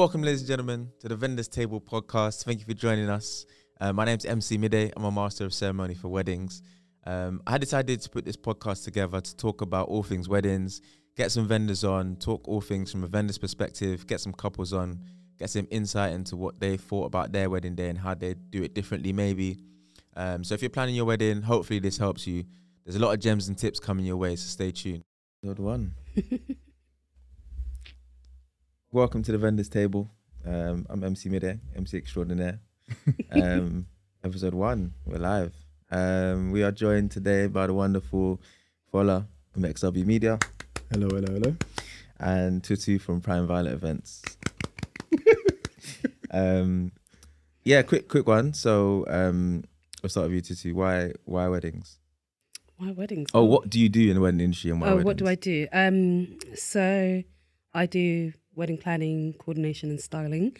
Welcome, ladies and gentlemen, to the Vendors Table podcast. Thank you for joining us. Uh, my name's MC Midday. I'm a master of ceremony for weddings. Um, I decided to put this podcast together to talk about all things weddings, get some vendors on, talk all things from a vendor's perspective, get some couples on, get some insight into what they thought about their wedding day and how they do it differently, maybe. Um, so if you're planning your wedding, hopefully this helps you. There's a lot of gems and tips coming your way, so stay tuned. Good one. Welcome to the vendors table. Um, I'm MC Midday, MC extraordinaire. Um, episode one, we're live. Um, we are joined today by the wonderful Fola from XW Media Hello, hello, hello. and Tutu from Prime Violet Events. um, yeah, quick, quick one. So, um, we'll start with you, Tutu. Why, why weddings? Why weddings. Oh, what do you do in the wedding industry and why Oh, weddings? what do I do? Um, so I do wedding planning, coordination, and styling.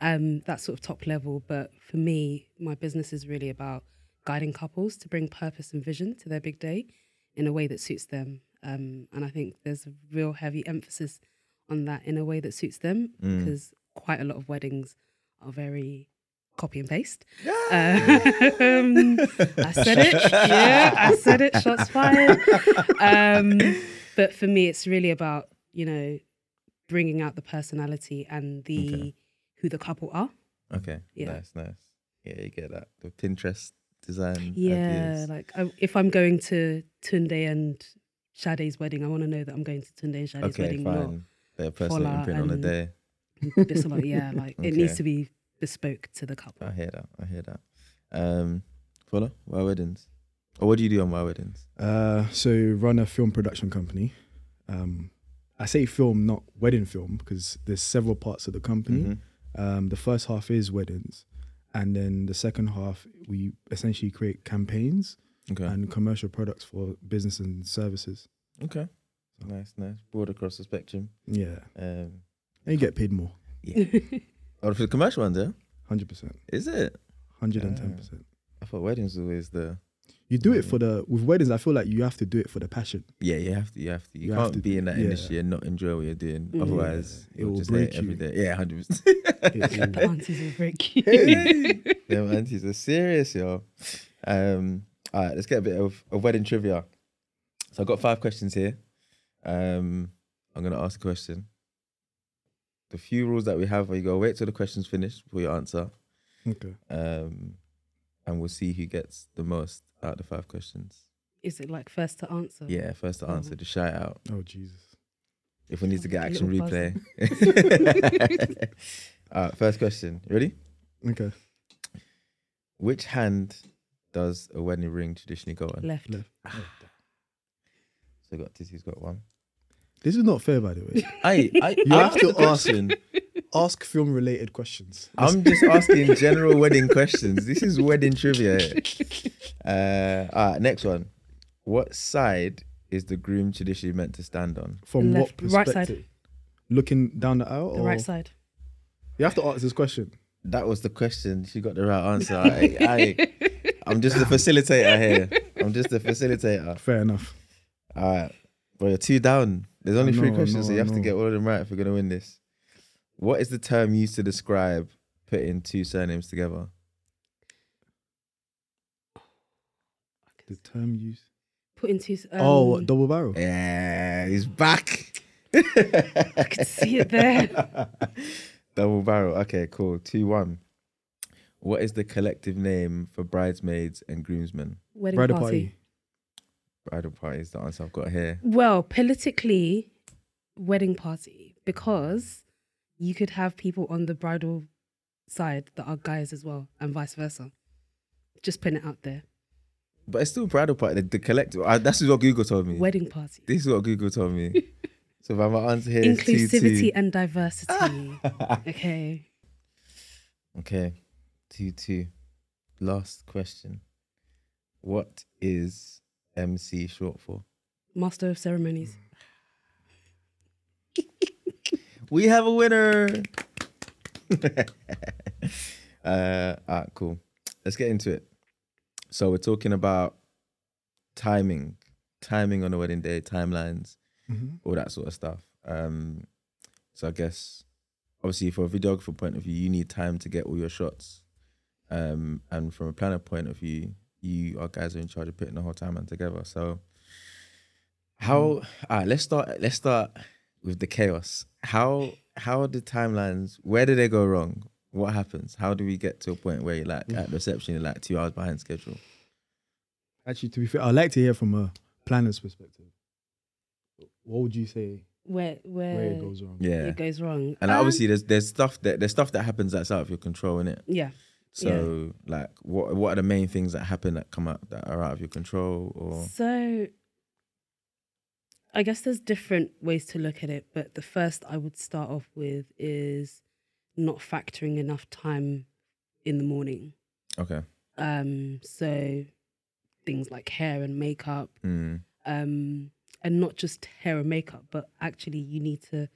Um, that's sort of top level. But for me, my business is really about guiding couples to bring purpose and vision to their big day in a way that suits them. Um, and I think there's a real heavy emphasis on that in a way that suits them Mm. because quite a lot of weddings are very copy and paste. Um, I said it. Yeah, I said it. Shots fired. Um, but for me, it's really about you know bringing out the personality and the Okay. who the couple are. Okay, Yeah. nice, nice. Yeah, you get that. The Pinterest design Yeah, ideas. like I, if I'm going to Tunde and Sade's wedding, I want to know that I'm going to Tunde and Sade's Okay, wedding, fine. Their personal Fola imprint on the day. Bisola. Yeah, like it needs to be bespoke to the couple. I hear that. I hear that. Um, Fola, why weddings? Or what do you do on my weddings? Uh, so run a film production company. Um, I say film, not wedding film, because there's several parts of the company. Mhm. Um, the first half is weddings, and then the second half we essentially create campaigns Okay. and commercial products for business and services. okay. Nice, nice. Broad across the spectrum. Yeah, Um, and you get paid more, Yeah. or for the commercial ones, yeah? hundred percent, Is it? hundred and ten percent. I thought weddings was always the. You do it for the with weddings. I feel like you have to do it for the passion. Yeah, you have to. You have to. You, You can't to be in that yeah. industry and not enjoy what you're doing. Mm. Otherwise, Yeah, it you'll will just break hate every you. day. Yeah, hundred percent. It The will- aunties will break you. Them aunties are serious, yo. Um, all right, let's get a bit of, of wedding trivia. So I've got five questions here. Um, I'm gonna ask a question. The few rules that we have are you gotta wait till the question's finished before you answer. okay. Um, and we'll see who gets the most out of the five questions. Is it like first to answer? Yeah, first to answer, Oh. just shout out. Oh Jesus. If we need to get action replay. all right, first question. Ready? Okay. Which hand does a wedding ring traditionally go on? Left. Left. Ah. So got Tizzy's got one. This is not fair, by the way. I, I You I have to the question. Ask film related questions. I'm just asking general wedding questions. This is wedding trivia. here. Uh, all right, next one. What side is the groom traditionally meant to stand on? From Left- what right perspective? side. Looking down the aisle, The or right side. you have to ask this question. That was the question. She got the right answer. I, I, I'm just a facilitator here. I'm just a facilitator. Fair enough. All right. Well, you're two down. There's only I three know, I questions, so you I have to know. get all of them right if we're going to win this. What is the term used to describe putting two surnames together? The term used. Put into. Um, oh, what, double barrel. Yeah, he's back. I could see it there. Double barrel. Okay, cool. 2 1. What is the collective name for bridesmaids and groomsmen? Wedding Bridal party. party. Bridal party is the answer I've got here. Well, politically, wedding party because you could have people on the bridal side that are guys as well, and vice versa. Just putting it out there. But it's still bridal party. The, the collective. Uh, that's what Google told me. Wedding party. This is what Google told me. so if my answer here is 2 Inclusivity 2. and diversity. okay. Okay. 2 2. Last question. What is MC short for? Master of ceremonies. We have a winner. uh, all right, cool. Let's get into it. So we're talking about timing, timing on a wedding day, timelines, Mhm. all that sort of stuff. Um, so I guess obviously from a videographer point of view, you need time to get all your shots. Um, and from a planner point of view, you are guys are in charge of putting the whole timeline together. So how Mm. all right, let's start let's start with the chaos. How how are the timelines where did they go wrong? What happens? How do we get to a point where you're like at reception you're like two hours behind schedule? Actually, to be fair, I'd like to hear from a planner's perspective. What would you say Where where, where it goes wrong? Yeah. it goes wrong. And Um, obviously there's there's stuff that there's stuff that happens that's out of your control in it. yeah. So like what what are the main things that happen that come out that are out of your control or So I guess there's different ways to look at it, but the first I would start off with is not factoring enough time in the morning. okay. Um, so things like hair and makeup, Mm. um, and not just hair and makeup, but actually you need to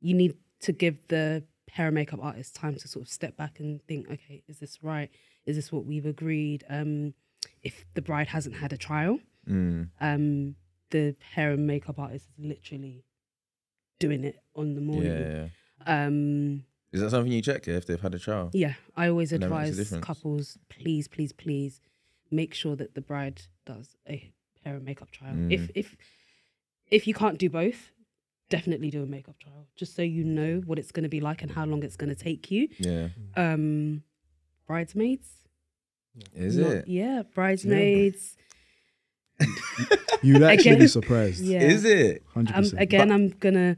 you need to give the hair and makeup artist time to sort of step back and think, okay, is this right? Is this what we've agreed? Um, if the bride hasn't had a trial, Mm. um, the hair and makeup artist is literally doing it on the morning. yeah, yeah. Um, Is that something you check if they've had a child? yeah, I always That makes a advise couples, please, please, please, make sure that the bride does a hair and makeup trial. Mm. If if if you can't do both, definitely do a makeup trial, just so you know what it's going to be like and how long it's going to take you. Yeah. Um, bridesmaids, Is not- it? Yeah, bridesmaids. You'd actually be surprised. Yeah. Is it? Hundred Um, percent. again, I'm gonna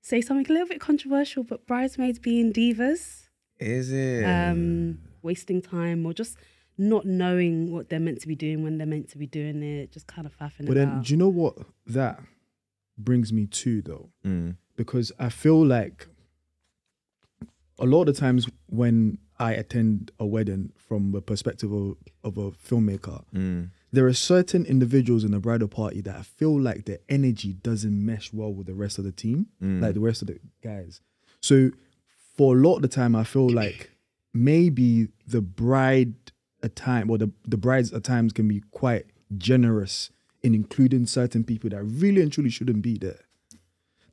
say something a little bit controversial, but bridesmaids being divas, Is it? um, wasting time, or just not knowing what they're meant to be doing when they're meant to be doing it, just kind of faffing But then, about. do you know what that brings me to though? Mm. Because I feel like a lot of the times when I attend a wedding from the perspective of, of a filmmaker, Mm. There are certain individuals in the bridal party that I feel like their energy doesn't mesh well with the rest of the team, Mm. like the rest of the guys. So for a lot of the time, I feel like maybe the bride at time or the, the brides at times can be quite generous in including certain people that really and truly shouldn't be there.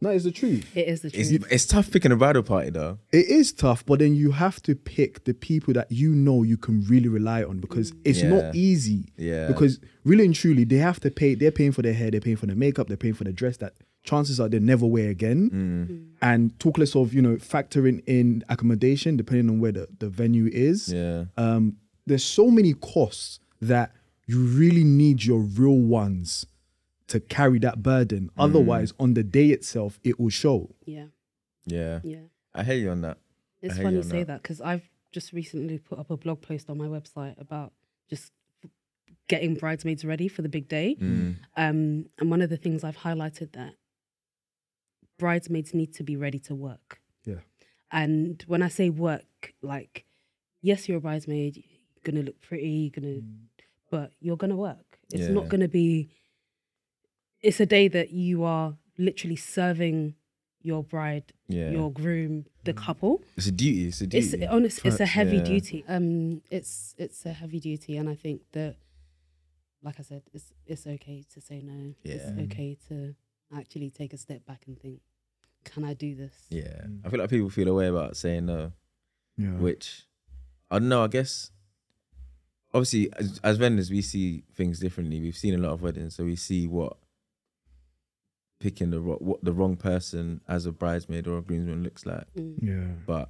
No, it's the truth. it is the It's, truth. it's tough picking a bridal party though. It is tough, but then you have to pick the people that you know you can really rely on because it's Yeah. not easy. Yeah. Because really and truly, they have to pay. They're paying for their hair. They're paying for their makeup. They're paying for the dress that chances are they never wear again. Mm. And talk less of you know factoring in accommodation depending on where the, the venue is. Yeah. Um, there's so many costs that you really need your real ones to carry that burden. Mm. Otherwise, on the day itself, it will show. yeah, Yeah. yeah. I hear you on that. It's hear funny you you say that. that because I've just recently put up a blog post on my website about just getting bridesmaids ready for the big day. Mm. Um, and one of the things I've highlighted that bridesmaids need to be ready to work. Yeah. And when I say work, like, yes, you're a bridesmaid, you're gonna look pretty, you're gonna, but you're gonna work. It's Yeah. not gonna be. It's a day that you are literally serving your bride, Yeah. your groom, the couple. It's a duty. It's a duty. It's honest. It's a heavy yeah. duty. Um, it's it's a heavy duty, and I think that, like I said, it's it's okay to say no. Yeah. It's okay to actually take a step back and think, can I do this? yeah. Mm. I feel like people feel a way about saying no, Yeah. which I don't know. I guess obviously as, as vendors we see things differently. We've seen a lot of weddings, so we see what picking the ro- what the wrong person as a bridesmaid or a groomsman looks like. Mm. Yeah. But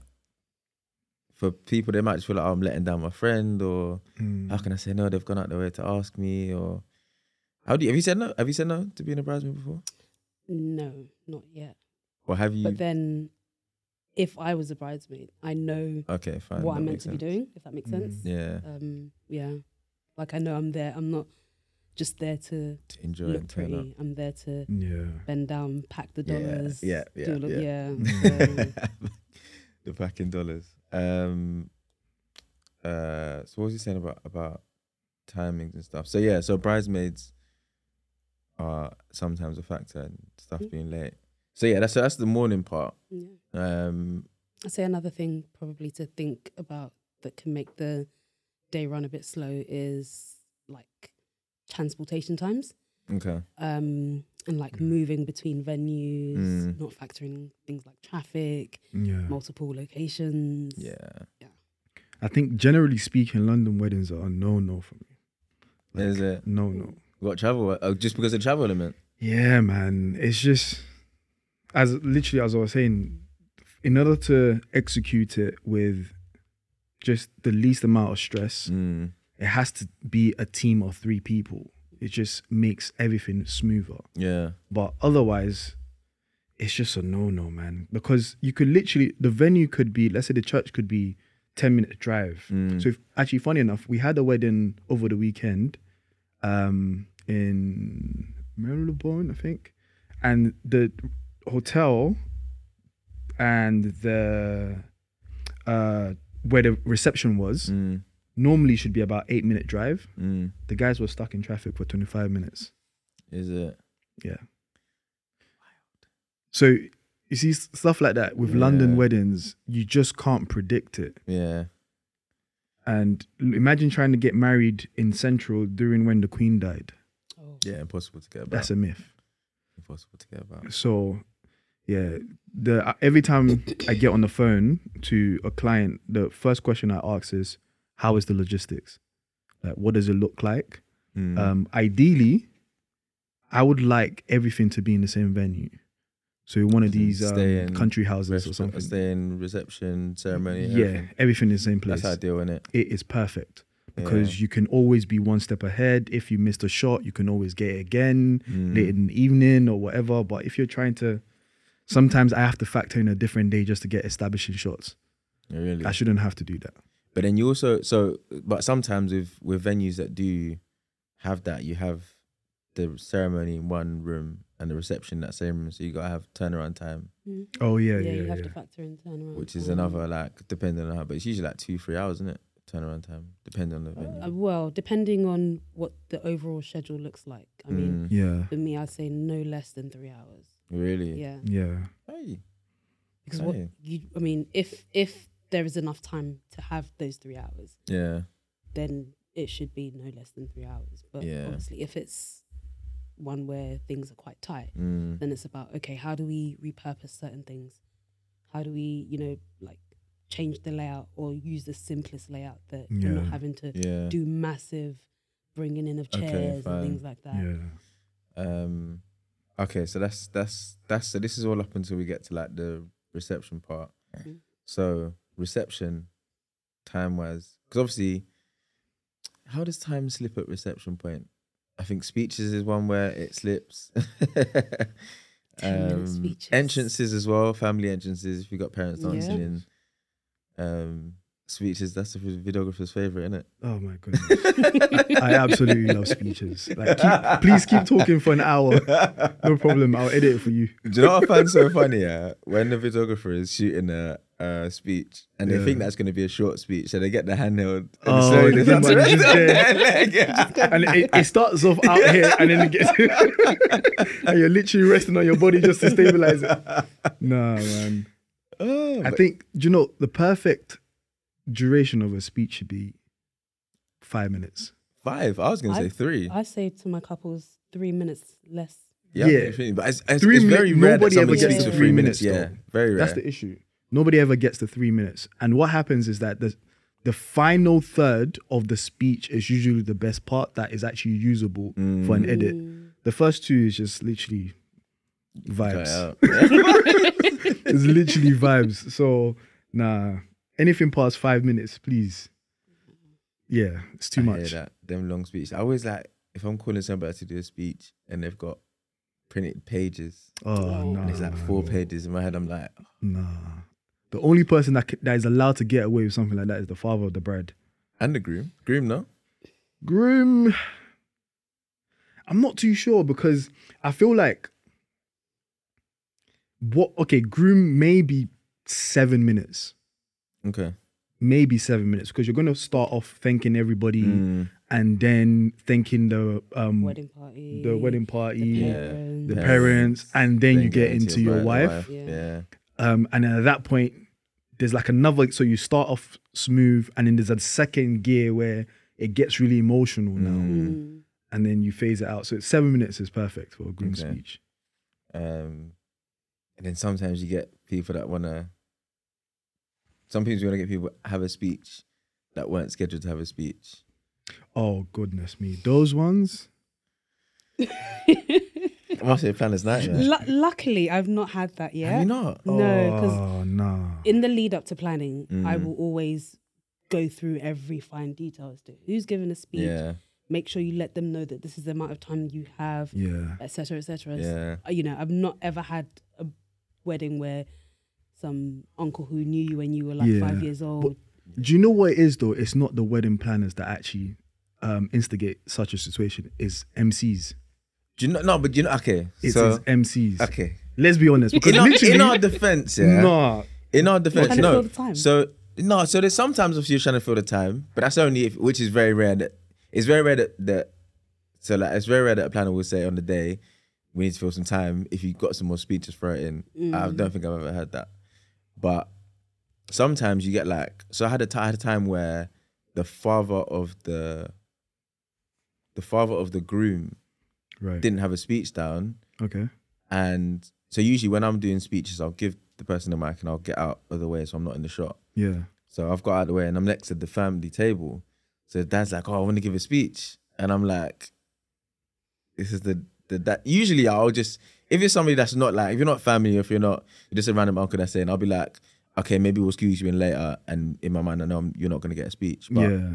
for people, they might just feel like oh, I'm letting down my friend, or Mm. how can I say no? They've gone out their way to ask me, or how do you have you said no? Have you said no to being a bridesmaid before, No, not yet. or have you? But then, if I was a bridesmaid, I know okay, fine. what I'm meant makes to be doing. If that makes Mm. sense. Yeah, Um, yeah, like I know I'm there. I'm not just there to to enjoy look and turn up. pretty. I'm there to Yeah. bend down, pack the dollars. yeah, yeah, do look- yeah. yeah. so- the packing dollars. Um. Uh. So what was he saying about about timings and stuff? So yeah. So bridesmaids are sometimes a factor and stuff Mm. being late. So yeah, that's that's the morning part. yeah. Um. I'd say another thing probably to think about that can make the day run a bit slow is like transportation times. Okay. um, and like moving between venues, Mm. not factoring things like traffic, Yeah. multiple locations. Yeah. Yeah. I think generally speaking, London weddings are a no no for me. Is it? No no. Got travel? Oh, just because of travel element? Yeah, man. It's just as literally as I was saying, in order to execute it with just the least amount of stress, Mm. It has to be a team of three people. It just makes everything smoother. Yeah. But otherwise, it's just a no no, man. Because you could literally the venue could be, let's say the church could be 10 minute drive. Mm. So if, actually funny enough, we had a wedding over the weekend um in Marylebone, I think. And the hotel and the uh where the reception was Mm. Normally should be about eight minute drive. Mm. The guys were stuck in traffic for 25 minutes. Is it? Yeah. Wild. So you see stuff like that with London weddings, you just can't predict it. Yeah. And imagine trying to get married in Central during when the Queen died. Oh. Yeah. Impossible to get about. That's a myth. impossible to get about. So, yeah, the uh, every time I get on the phone to a client, the first question I ask is, "How is the logistics? Like, what does it look like? Mm. Um, ideally, I would like everything to be in the same venue. So one of these um, in country houses or something. Stay in reception ceremony. yeah, everything. everything in the same place. That's ideal, isn't it? it is perfect because you can always be one step ahead. If you missed a shot, you can always get it again Mm. late in the evening or whatever. But if you're trying to, sometimes I have to factor in a different day just to get establishing shots. Really. I shouldn't have to do that. But then you also so but sometimes with with venues that do have that, you have the ceremony in one room and the reception in that same room. So you gotta have turnaround time, Mm. Oh yeah, Yeah, yeah, you yeah. have to factor in turnaround. which is time. another like depending on how but it's usually like two, three hours, isn't it? Turnaround time. Depending on the venue. Uh, well, depending on what the overall schedule looks like. I mean, Mm, yeah, for me, I'd say no less than three hours. really? Yeah, yeah, Hey. because what you, I mean, if if there is enough time to have those three hours, Yeah. then it should be no less than three hours. But Yeah. obviously, if it's one where things are quite tight, Mm. then it's about okay, how do we repurpose certain things? How do we, you know, like change the layout or use the simplest layout that you're not having to Yeah. do massive bringing in of chairs fine. and things like that. yeah. Um okay, so that's that's that's so this is all up until we get to like the reception part. Mhm. So reception time wise because obviously how does time slip at reception point? I think speeches is one where it slips. 10-minute speeches. entrances as well, family entrances if you got parents dancing Yeah. in. Um speeches, that's the videographer's favourite, isn't it? Oh my goodness, I absolutely love speeches. Like, keep, please keep talking for an hour. No problem. I'll edit it for you. Do you know what I find so funny? Yeah, when the videographer is shooting a, a speech and they think that's going to be a short speech, so they get the handheld and Oh, slowly the they start to just raise their leg. Yeah. and it, it starts off out here and then it gets and you're literally resting on your body just to stabilize it. Nah, man. Oh, I think do you know the perfect duration of a speech should be five minutes. five. I was going to say three. I say to my couples, three minutes less. yeah, yeah. But it's, it's, Three it's minute- very rare that nobody ever gets to three three minutes. minutes, Yeah, very rare. That's the issue. Nobody ever gets to three minutes. And what happens is that the the final third of the speech is usually the best part that is actually usable for an edit. Mm. The first two is just literally vibes. it's literally vibes. So nah, anything past five minutes, please. Yeah, it's too I hear much. that. Them long speeches. I always like if I'm calling somebody to do a speech and they've got printed pages Oh no, and it's like four pages in my head. I'm like, Nah, the only person that c- that is allowed to get away with something like that is the father of the bride. and the groom, groom, no. Groom, I'm not too sure because I feel like what okay, groom maybe seven minutes. Okay. Maybe seven minutes because you're gonna start off thanking everybody Mm. and then thanking the um Wedding party. the wedding party, Yeah. parents. the Parents. parents, and then, Then you get into your bride- wife. Yeah. Yeah. Um, and then at that point, there's like another. So you start off smooth, and then there's a second gear where it gets really emotional now. Mm. Mm. and then you phase it out. So it's seven minutes is perfect for a groom Okay. speech. Um, and then sometimes you get people that want to. Sometimes you want to get people have a speech that weren't scheduled to have a speech. Oh goodness me, those ones. I must say, a planner's nightmare. Lu- luckily, I've not had that yet. Have you not? No, because oh no. in the lead up to planning, I Mm. will always go through every fine detail as to who's giving a speech. Yeah, Make sure you let them know that this is the amount of time you have, Yeah. etc., etc. yeah. Uh, You know, I've not ever had a wedding where some uncle who knew you when you were like Yeah. five years old. Do you know what it is though? It's not the wedding planners that actually um, instigate such a situation. It's MCs. Do you know? No, but do you know? Okay, It's so his MCs. okay. Let's be honest, because In our, literally, in our defense, yeah. nah, In our defense, trying to no. fill the time. So no, so there's sometimes if you're trying to fill the time, but that's only if, which is very rare. That it's very rare that, that so like it's very rare that a planner will say on the day we need to fill some time. If you've got some more speeches, throw it in. I Mm. don't think I've ever heard that, but sometimes you get like so. I had a ti- I had a time where the father of the the father of the groom right? didn't have a speech down. okay, And so usually when I'm doing speeches, I'll give the person the mic and I'll get out of the way so I'm not in the shot. yeah, So I've got out of the way and I'm next to the family table. So dad's like, "Oh, I want to give a speech," and I'm like, "This is the the that." Usually I'll just if it's somebody that's not like if you're not family, if you're not you're just a random uncle that's saying, I'll be like, "Okay, maybe we'll squeeze you in later," and in my mind I know I'm, you're not gonna get a speech. But yeah,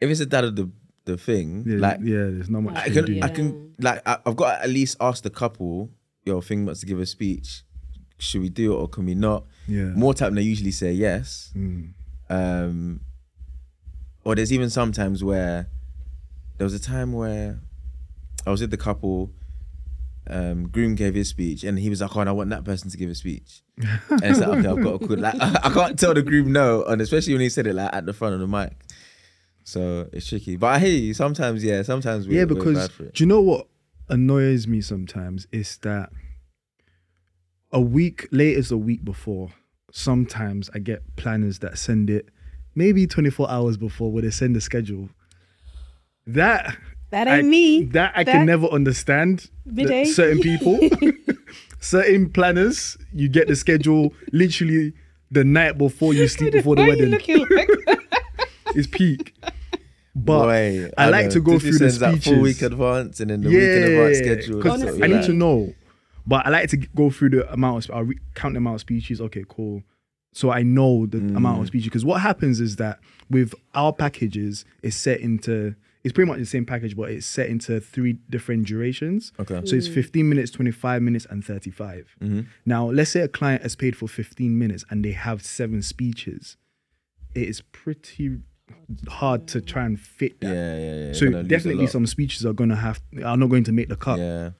if it's a dad of the the thing, yeah, like yeah. There's not much I can, do. I can, like, I, I've got to at least ask the couple, yo, thing wants to give a speech. Should we do it or can we not? yeah, More time they usually say yes. Mm. Um, or there's even sometimes where there was a time where I was with the couple. Um, groom gave his speech and he was like, "Oh, and I want that person to give a speech." and it's like, okay, I've got a good, like, I can't tell the groom no, and especially when he said it like at the front of the mic. So it's tricky, but I hear you. Sometimes, yeah, sometimes we yeah, because bad for it. do you know what annoys me sometimes is that a week late is a week before. Sometimes I get planners that send it maybe 24 hours before where they send the schedule. That That I, ain't me. That I That- can never understand. certain people, certain planners, you get the schedule literally the night before you sleep before the Why are you wedding. looking like? It's peak. But Boy, I like know. to go Did you through the send that full speeches. week advance and then the week in advance schedule. because what I need like. to know. But I like to go through the amount of, I re- count the amount of speeches. Okay, cool. So I know the amount Mm. of speeches. Because what happens is that with our packages, it's set into, it's pretty much the same package, but it's set into three different durations. Okay. So it's 15 minutes, 25 minutes, and 35. Mhm. Now, let's say a client has paid for 15 minutes and they have seven speeches. It is pretty hard to try and fit that. yeah, yeah. yeah. So You're gonna lose a definitely some speeches are gonna have are not going to make the cut. Yeah.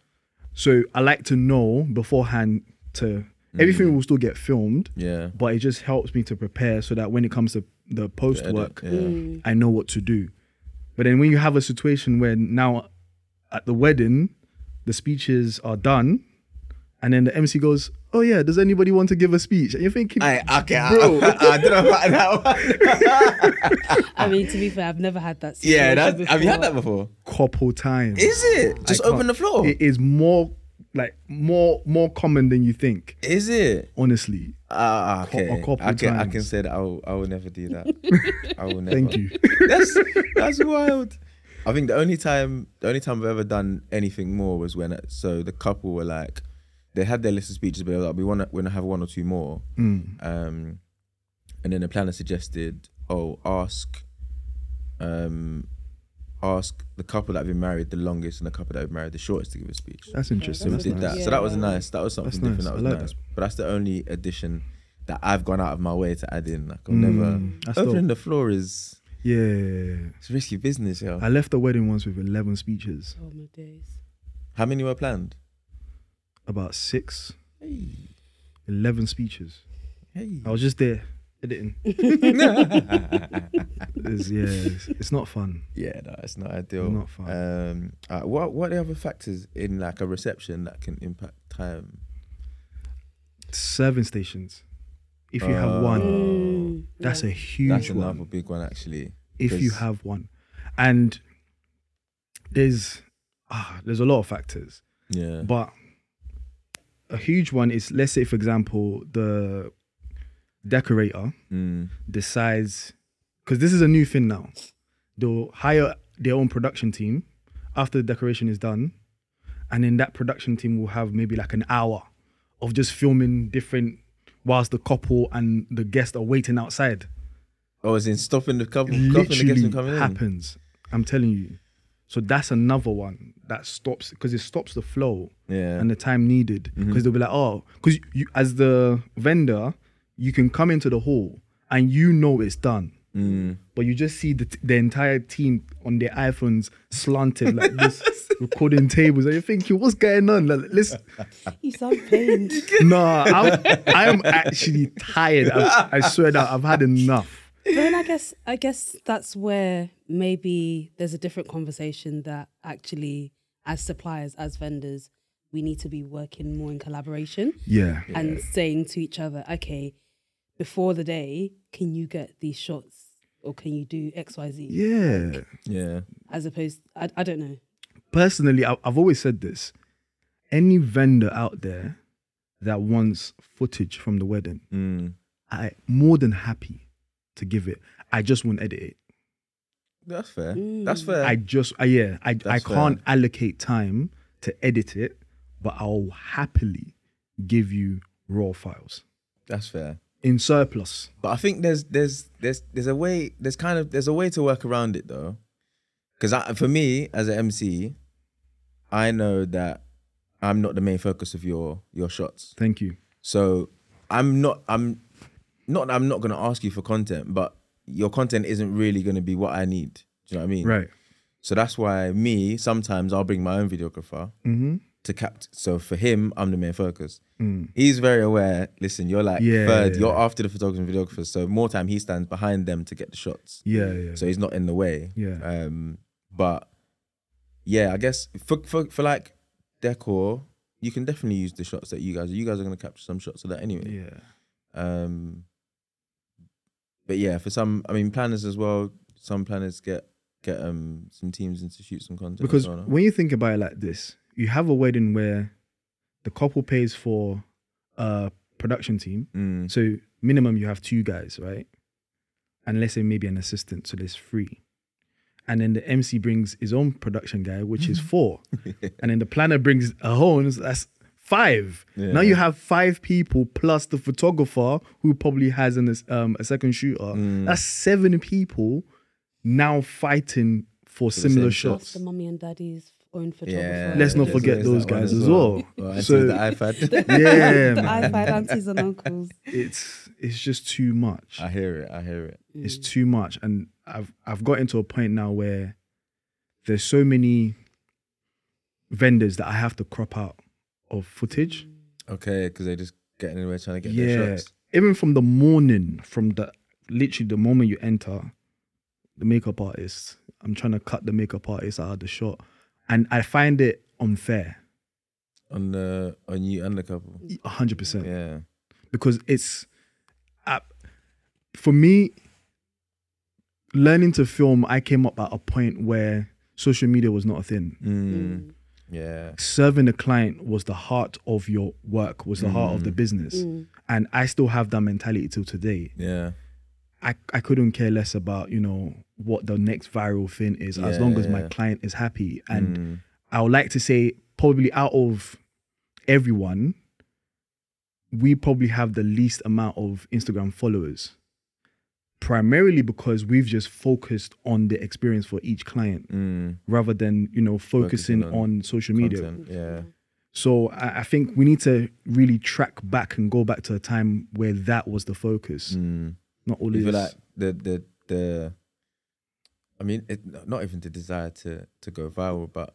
So I like to know beforehand to mm-hmm. everything will still get filmed, Yeah. but it just helps me to prepare so that when it comes to the post work, Yeah. Mm. I know what to do. But then when you have a situation where now at the wedding, the speeches are done, and then the MC goes, "Oh yeah, does anybody want to give a speech?" And you're thinking, I, okay, I- Bro. I, I, don't know about that one. I mean, to be fair, I've never had that. yeah, situation that's, have you had that before? couple times. Is it? Just I open the floor. It is more like more more common than you think. Is it? Honestly, Ah, okay. a couple I can, I can say that I will, I will never do that. I will never. thank you. that's that's wild. I think the only time the only time I've ever done anything more was when it, so the couple were like they had their list of speeches, but like we want to we want to have one or two more. Mm. Um, and then the planner suggested, oh, ask, um, ask the couple that have been married the longest and the couple that have been married the shortest to give a speech. That's So interesting. we That's did nice. that. So that was nice. That was something That's different. nice. That was like nice. that. But that's the only addition that I've gone out of my way to add in. Like I've Mm, never that's opening the floor is Yeah. it's risky business, yo. I left the wedding once with 11 speeches, Oh my days. How many were planned? About six, Hey, 11 speeches. hey. I was just there editing. It's, yeah, it's, it's not fun. yeah, no, it's not ideal. Not fun. Um, uh, what what are the other factors in like a reception that can impact time? Serving stations. If you have one, Mm, that's yeah. a huge That's one. another big one actually. if you have one. And there's ah, there's a lot of factors, Yeah. but a huge one is let's say for example the decorator Mm. decides because this is a new thing now. They'll hire their own production team after the decoration is done, and then that production team will have maybe like an hour of just filming different whilst the couple and the guest are waiting outside. Oh, as in stopping the couple, stopping the guests Literally from coming in. happens. I'm telling you. So that's another one that stops because it stops the flow Yeah. and the time needed because Mm-hmm. they'll be like, oh, because you as the vendor, you can come into the hall and you know it's done, Mm. but you just see the the entire team on their iPhones slanted like this, recording tables, and you're thinking, what's going on? Like, listen, You sound pained. nah, I'm, I'm actually tired. I, I swear that I've had enough. Then I guess I guess that's where maybe there's a different conversation that actually, as suppliers, as vendors, we need to be working more in collaboration Yeah, and saying to each other, okay, before the day, can you get these shots or can you do X Y Z? yeah. Yeah. As opposed, I, I don't know. personally, I, I've always said this: any vendor out there that wants footage from the wedding, Mm. I more than happy to give it. I just won't edit it. That's fair. Mm. That's fair. I just, I, yeah, I, I can't allocate time to edit it, but I'll happily give you raw files That's fair. in surplus. But I think there's there's there's there's a way there's kind of there's a way to work around it though, because for me as an MC, I know that I'm not the main focus of your your shots. Thank you. So I'm not I'm not that I'm not gonna ask you for content, but your content isn't really gonna be what I need. Do you know what I mean? Right. So that's why me sometimes I'll bring my own videographer Mm-hmm. to cap. So for him, I'm the main focus. Mm. He's very aware. Listen, you're like Yeah, third. yeah, You're yeah. after the photographers and videographers. So more time he stands behind them to get the shots. Yeah, yeah. So he's not in the way. Yeah. Um, but yeah, I guess for for for like decor, you can definitely use the shots that you guys. You guys are gonna capture some shots of that anyway. yeah. Um, but yeah, for some, I mean, planners as well. Some planners get get um some teams in to shoot some content Because well, no? when you think about it like this, you have a wedding where the couple pays for a production team. Mm, So minimum you have two guys, right? And let's say maybe an assistant, so there's three. And then the MC brings his own production guy, which is four. and then the planner brings a whole, that's five. Now you have five people plus the photographer who probably has an, um, a second shooter. Mm. That's seven people now fighting for the similar same shots. The mummy and daddy's own photographer. yeah. Let's not forget those that one guys as well. Well, and So- the iPad. Yeah, the iPad aunties and uncles. it's it's just too much. I hear it. I hear it. It's too much, and I've I've gotten to a point now where there's so many vendors that I have to crop out of footage. Okay, because they just getting in the trying to get yeah, their shots. even from the morning, from the literally the moment you enter, the makeup artist. I'm trying to cut the makeup artist out of the shot, and I find it unfair, on the on you and the couple. hundred percent. Yeah. because it's uh, for me learning to film i came up at a point where social media was not a thing Mm. Yeah. serving the client was the heart of your work was the heart of the business Mm. and i still have that mentality till today Yeah. I, I couldn't care less about you know what the next viral thing is as long as my client is happy and Mm. I would like to say probably out of everyone, we probably have the least amount of Instagram followers. Primarily because we've just focused on the experience for each client Mm. rather than, you know, focusing, Focusing on, on social media. Content. Yeah. So I, I think we need to really track back and go back to a time where that was the focus, Mm. not all You of like the the the. I mean, it, not even the desire to to go viral, but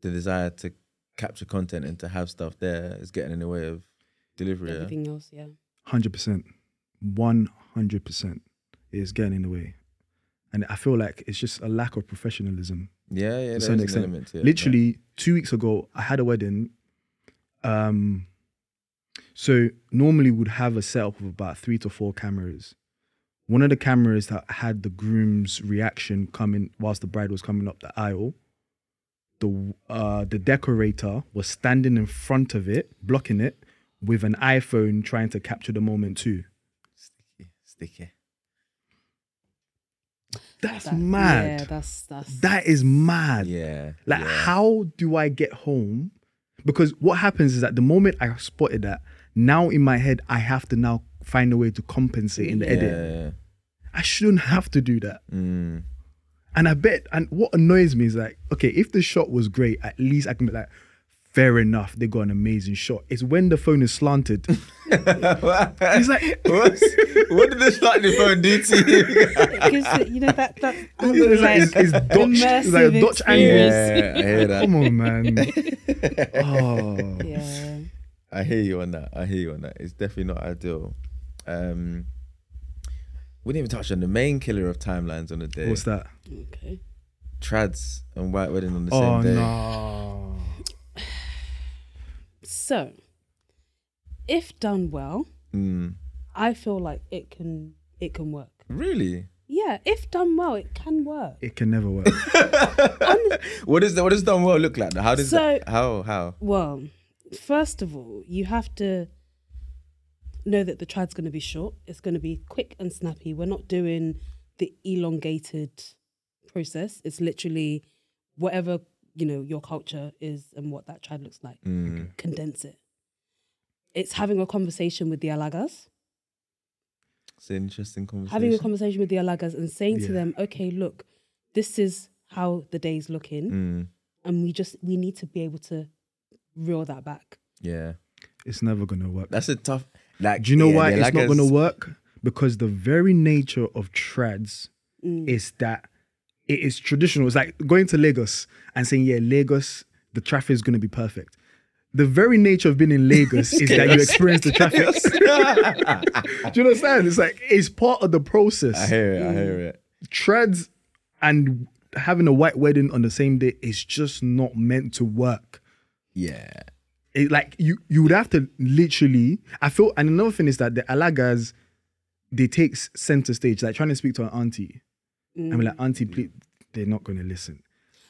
the desire to capture content and to have stuff there is getting in the way of delivery. Yeah. Everything else, yeah. Hundred percent, one hundred percent is getting in the way, and I feel like it's just a lack of professionalism. Yeah, yeah. To some an extent. element it. Literally two weeks ago, I had a wedding. Um, so normally we'd have a setup of about three to four cameras. One of the cameras that had the groom's reaction coming whilst the bride was coming up the aisle the uh the decorator was standing in front of it, blocking it, with an iPhone trying to capture the moment too. Sticky, sticky. That's That- mad. Yeah, that's that's that is mad. Yeah. Like, yeah. how do I get home? Because what happens is that the moment I spotted that, now in my head, I have to now find a way to compensate in the Yeah. edit. I shouldn't have to do that. Mm. And I bet, and what annoys me is like, okay, if the shot was great, at least I can be like, fair enough, they got an amazing shot. It's when the phone is slanted. He's like, What's, what did the slightly phone do to you? It gives it- you know that that it's like, it's, it's Dutch, it's like a Dutch angle. yeah, I hear that. Come on, man. oh, Yeah. I hear you on that. I hear you on that. It's definitely not ideal. Um, we didn't even touch on the main killer of timelines on the day. what's that? Okay. Trads and white wedding on the Oh, same day. no. So, if done well, Mm. I feel like it can it can work. Really? Yeah, if done well, it can work. It can never work. what is the, what does done well look like? How does So- that? How how? Well, first of all, you have to know that the trad's going to be short. It's going to be quick and snappy. We're not doing the elongated process. It's literally whatever you know your culture is and what that trad looks like. Mm. Condense it. It's having a conversation with the alagas. It's an interesting conversation. having a conversation with the alagas and saying to them, okay, look, this is how the day's looking, Mm. and we just we need to be able to reel that back. Yeah, It's never gonna work. that's a tough. Like, Do you know yeah, why the it's not gonna work? Because the very nature of trads Mm. is that it is traditional. It's like going to Lagos and saying, "Yeah, Lagos, the traffic is gonna be perfect." The very nature of being in Lagos is that you experience the traffic. Do you understand? It's like it's part of the process. I hear it. I hear it. Trads and having a white wedding on the same day is just not meant to work. Yeah. it, like you you would have to literally i feel and another thing is that the alagas they take center stage like trying to speak to an auntie. I'm like auntie please they're not going to listen.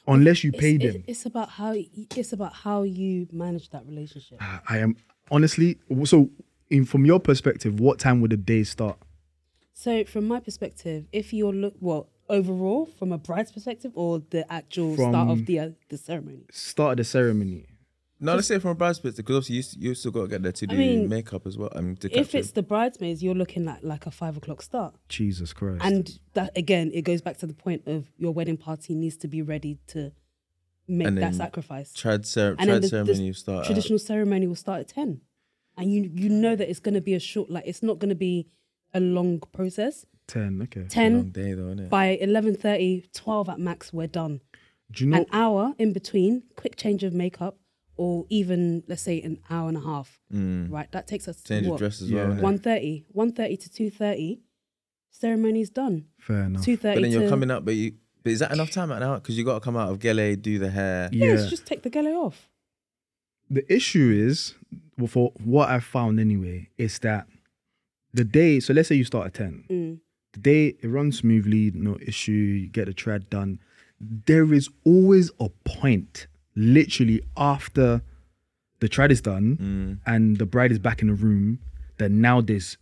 Unless you It's- pay them. It's about how it's about how you manage that relationship. Ah, i am honestly so in from your perspective what time would the day start? So, from my perspective, if you're look well overall from a bride's perspective or the actual start of the uh, the ceremony. start of the ceremony No, let's say from a bride's perspective, because obviously you, s- you still got to get there to do I mean, makeup as well. I mean, to If it's the bridesmaids, you're looking at like a five o'clock start. jesus christ And that again, it goes back to the point of your wedding party needs to be ready to make And that sacrifice. trad, cer- And trad the- the ceremony, you start. at- Traditional ceremony will start at ten, and you you know that it's going to be a short, like it's not going to be a long process. 10 okay Long Ten day though, isn't it? by 11.30, 12 at max, we're done. do you know An hour in between, quick change of makeup, or even let's say an hour and a half. Right, that takes us Mm. Change to of what? dress as Yeah. well. 1.30, 1.30 to two thirty, ceremony's done. fair enough Two thirty. But then you're coming up, but you. But is that enough time at an hour? Because you got to come out of gele, do the hair. yeah, yeah just take the gele off. the issue is well, for what i found anyway is that the day so let's say you start at 10 Mm. the day it runs smoothly no issue you get the trad done there is always a point literally after the trad is done Mm. and the bride is back in the room that now this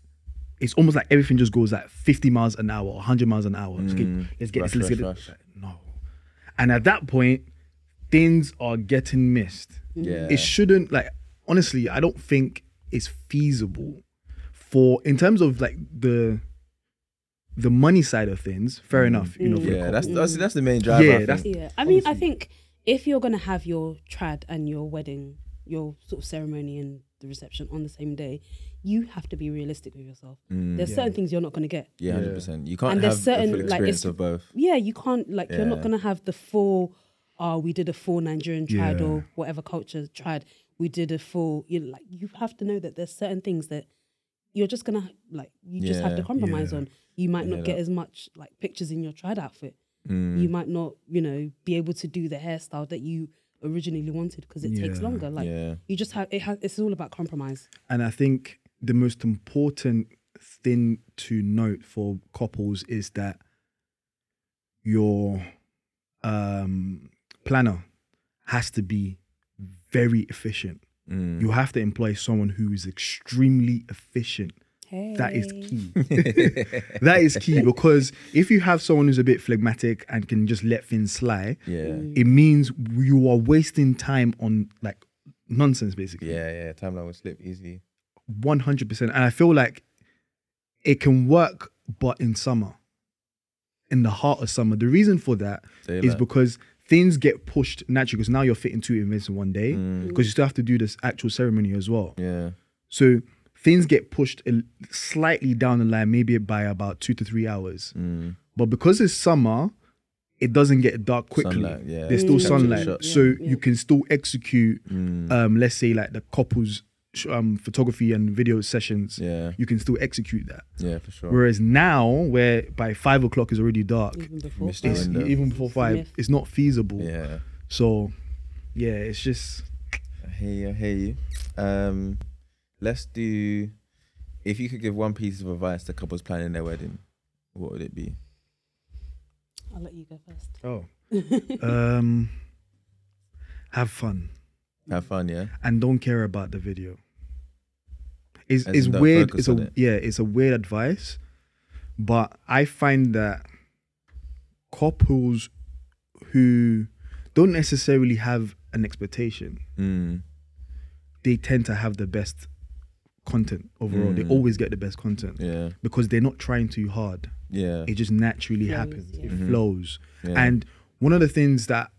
it's almost like everything just goes like 50 miles an hour or 100 miles an hour Let's get- Mm. let's get Rush, this let's rush, get rush. it no and at that point things are getting missed Yeah. it shouldn't like honestly i don't think it's feasible for in terms of like the the money side of things fair enough you know for the Mm. yeah, that's, that's that's the main driver. Yeah, I that's- Yeah, I mean, I think if you're gonna have your trad and your wedding, your sort of ceremony and the reception on the same day, you have to be realistic with yourself. Mm. There's certain things you're not gonna get. yeah, hundred percent. You can't And have there's the certain, full like, experience it's- of both. Yeah, you can't like you're not gonna have the full. Oh, we did a full Nigerian trad Yeah. or whatever culture trad. We did a full. You like you have to know that there's certain things that you're just gonna like. You just have to compromise Yeah. on. You might hear not get that. as much like pictures in your trad outfit. Mm. You might not, you know, be able to do the hairstyle that you originally wanted because it takes longer. Like yeah, you just have it has. It's all about compromise. and i think the most important thing to note for couples is that your um planner has to be very efficient. Mm. You have to employ someone who is extremely efficient. Hey. That is key. that is key because if you have someone who's a bit phlegmatic and can just let things slide, yeah. Mm. it means you are wasting time on like nonsense basically. Yeah, yeah. Timeline will slip easily. 100%. And I feel like it can work, but in summer, in the heart of summer. The reason for that is Daylight. because things get pushed naturally because now you're fitting two events in one day Mm. because you still have to do this actual ceremony as well. Yeah. So things get pushed a- slightly down the line, maybe by about two to three hours. Mm. But because it's summer, it doesn't get dark quickly. Sunlight, yeah. There's still Mm. sunlight, Shot. so Yeah, yeah. you can still execute. Mm. Um, let's say like the couples um, photography and video sessions. yeah. You can still execute that. Yeah, for sure. Whereas now, where by five o'clock is already dark, even before it's, five. even before five, Myth. it's not feasible. Yeah. So, yeah, it's just I hear you. I hear you. Um, let's do. If you could give one piece of advice to couples planning their wedding, what would it be? I'll let you go first. oh, um, have fun Have fun, yeah. and don't care about the video. It's, As it's weird. It's a it. yeah. It's a weird advice, but I find that couples who don't necessarily have an expectation, Mm. they tend to have the best content overall. They Mm. always get the best content Yeah. because they're not trying too hard. Yeah. It just naturally Flows, happens. yeah. It Mhm. flows. yeah. And one of the things that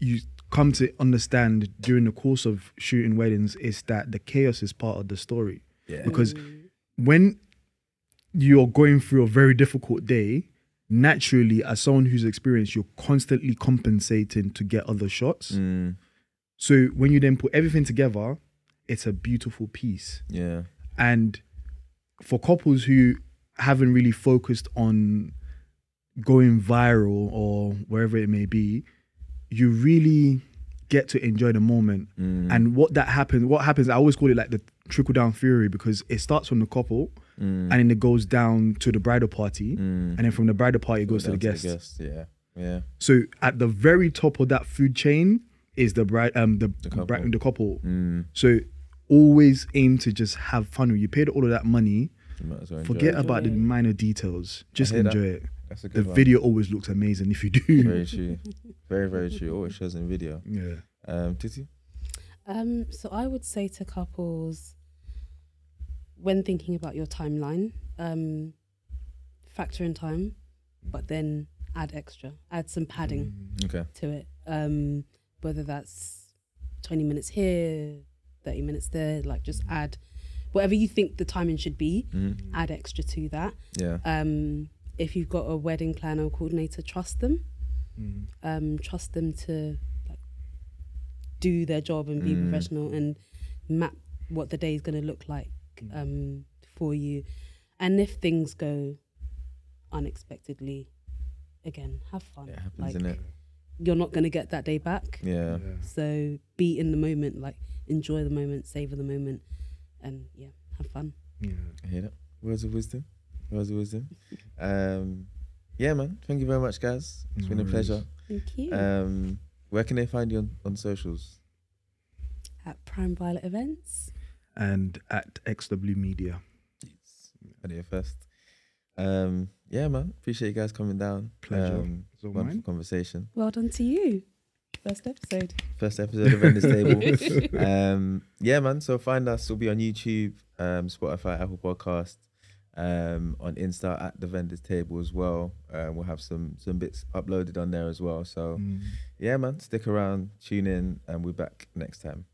you come to understand during the course of shooting weddings is that the chaos is part of the story. yeah. Because Mm. when you're going through a very difficult day, naturally, as someone who's experienced, you're constantly compensating to get other shots. Mm. So when you then put everything together, it's a beautiful piece. Yeah. And for couples who haven't really focused on going viral or wherever it may be, you really get to enjoy the moment. Mm. And what that happens, what happens, I always call it like the trickle down theory because it starts from the couple Mm. and then it goes down to the bridal party. Mm. And then from the bridal party, it goes to the guests. guest, Yeah. Yeah. So at the very top of that food chain is the bride, um, the The the couple. couple. the couple. Mm. So always aim to just have fun. You paid all of that money. You might as well Forget it. about the minor details. Just hear that. enjoy it. That's a The one. video always looks amazing if you do. Very true. Very, very true. Always shows in video. yeah. Um, Tutu? Um, so I would say to couples, when thinking about your timeline, um, factor in time, but then add extra, add some padding Okay. to it. Um, whether that's twenty minutes here, thirty minutes there, like just add whatever you think the timing should be. Mm. Add extra to that. Yeah. Um, if you've got a wedding planner or coordinator, trust them. Mm. um, trust them to like, do their job and be Mm. professional and map what the day is going to look like um, for you. And if things go unexpectedly, again, have fun. It happens, like innit? You're not going to get that day back. Yeah. So be in the moment, like enjoy the moment, savor the moment, and yeah, have fun. Yeah. I hear that. Words of wisdom. Words of wisdom. Um, yeah, man. Thank you very much, guys. It's been a pleasure. Thank you. Um, where can they find you on, on socials? At Prime Violet Events. And at XW Media. I do it first. Um, yeah, man. Appreciate you guys coming down. Pleasure. Um, It's all wonderful mine. conversation. Well done to you. First episode. First episode of Vendors Table. Um, yeah, man. So find us. We'll be on YouTube, um, Spotify, Apple Podcast, um, on Insta at the Vendors Table as well. Um, we'll have some some bits uploaded on there as well. So Mm. yeah, man. Stick around, tune in, and we're back next time.